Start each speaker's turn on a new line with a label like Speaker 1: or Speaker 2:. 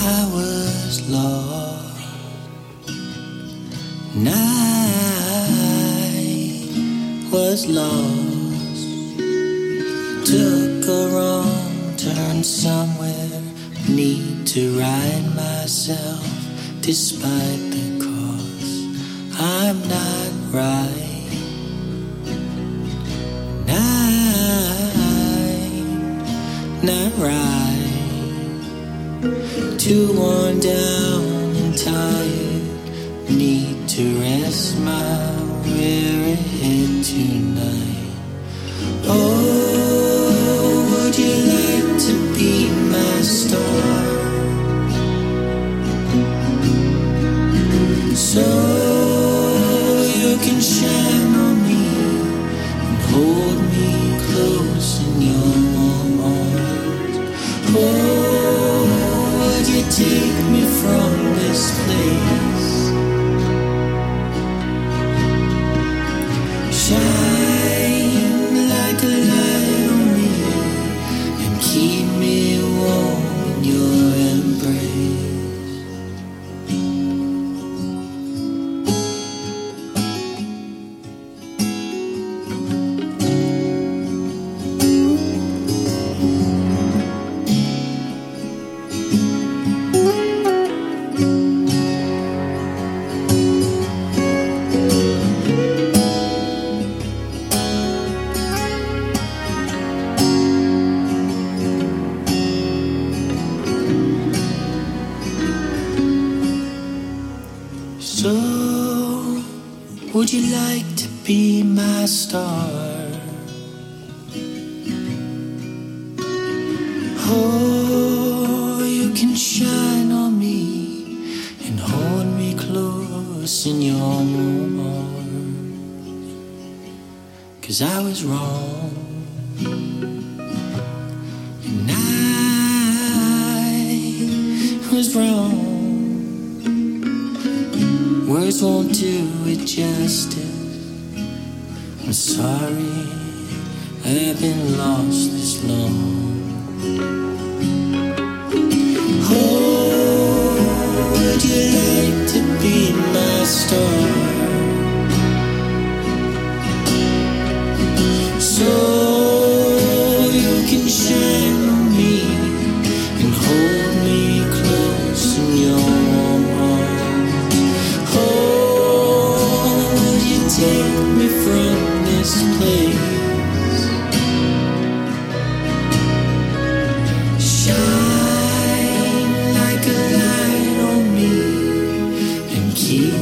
Speaker 1: I was lost. Night was lost. Took a wrong turn somewhere. Need to right myself despite the cost. I'm not right. Night, not right. Too worn down and tired. Need to rest my would So, would you like to be my star? Oh, you can shine on me and hold me close in your arms. Cause I was wrong. And I was wrong. Words won't do it justice. I'm sorry I've been Shine